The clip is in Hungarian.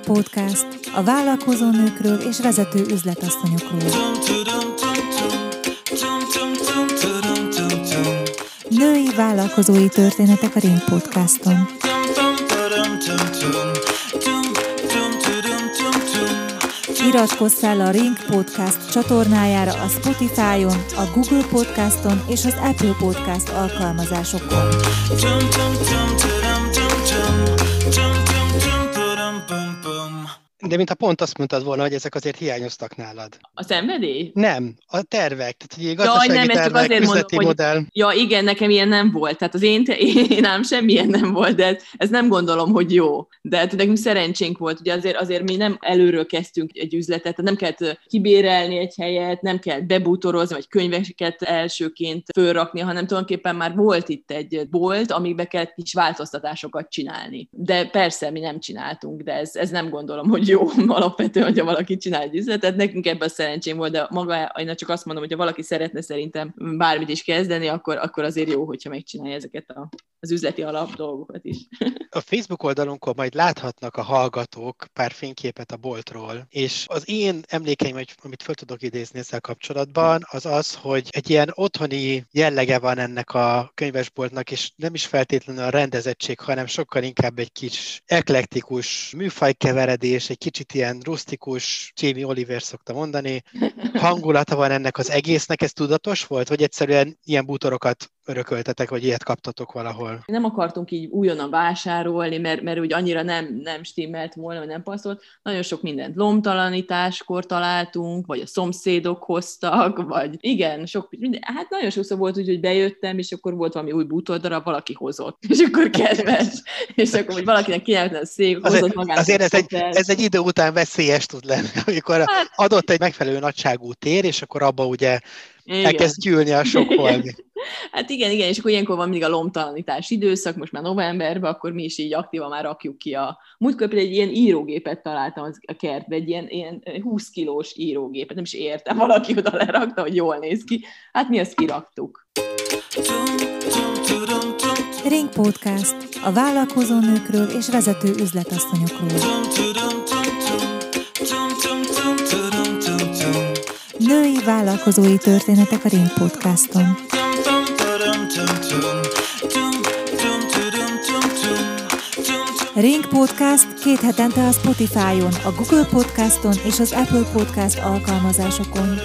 Ring Podcast a vállalkozó nőkről és vezető üzletasszonyokról. Női vállalkozói történetek a Ring Podcaston. Iratkozz fel a Ring Podcast csatornájára a Spotify-on, a Google Podcaston és az Apple Podcast alkalmazásokon. De mint a pont azt mondtad volna, hogy ezek azért hiányoztak nálad. A szenvedély? Nem, a tervek. Tehát, hogy gazdasági Jaj, nem, tervek, csak azért mondom, hogy, modell. Ja, igen, nekem ilyen nem volt. Tehát az én, én nem semmilyen nem volt, de ez nem gondolom, hogy jó. De hát nekünk szerencsénk volt, ugye azért, azért mi nem előről kezdtünk egy üzletet, tehát nem kellett kibérelni egy helyet, nem kellett bebútorozni, vagy könyveket elsőként fölrakni, hanem tulajdonképpen már volt itt egy bolt, amikbe kellett kis változtatásokat csinálni. De persze mi nem csináltunk, de ez, ez nem gondolom, hogy jó alapvetően, hogyha valaki csinál egy üzletet. Nekünk ebben a szerencsém volt, de maga, én csak azt mondom, hogy ha valaki szeretne szerintem bármit is kezdeni, akkor, akkor azért jó, hogyha megcsinálja ezeket a, az üzleti alap dolgokat is. A Facebook oldalunkon majd láthatnak a hallgatók pár fényképet a boltról, és az én emlékeim, amit fel tudok idézni ezzel kapcsolatban, az az, hogy egy ilyen otthoni jellege van ennek a könyvesboltnak, és nem is feltétlenül a rendezettség, hanem sokkal inkább egy kis eklektikus műfajkeveredés, egy kicsit ilyen rustikus, Jamie Oliver szokta mondani, hangulata van ennek az egésznek, ez tudatos volt, vagy egyszerűen ilyen bútorokat örököltetek, vagy ilyet kaptatok valahol? Nem akartunk így újonnan vásárolni, mert, mert úgy annyira nem, nem stimmelt volna, vagy nem passzolt. Nagyon sok mindent lomtalanításkor találtunk, vagy a szomszédok hoztak, vagy igen, sok minden. Hát nagyon sokszor volt úgy, hogy bejöttem, és akkor volt valami új bútordarab, valaki hozott. És akkor kedves. és akkor, hogy valakinek kijelentne a szék, hozott azért, magának. Azért ez egy, ez egy idő után veszélyes tud lenni, amikor hát, adott egy megfelelő nagyságú tér, és akkor abba ugye igen. elkezd gyűlni a sok holmi. Hát igen, igen, és akkor ilyenkor van mindig a lomtalanítás időszak, most már novemberben, akkor mi is így aktívan már rakjuk ki a... Múltkor egy ilyen írógépet találtam az a kertbe, egy ilyen, ilyen 20 kilós írógépet, nem is értem, valaki oda lerakta, hogy jól néz ki. Hát mi azt kiraktuk. Ring Podcast a vállalkozó nőkről és vezető üzletasszonyokról. Női vállalkozói történetek a Ring Podcaston. Ring Podcast két hetente a Spotify-on, a Google Podcaston és az Apple Podcast alkalmazásokon.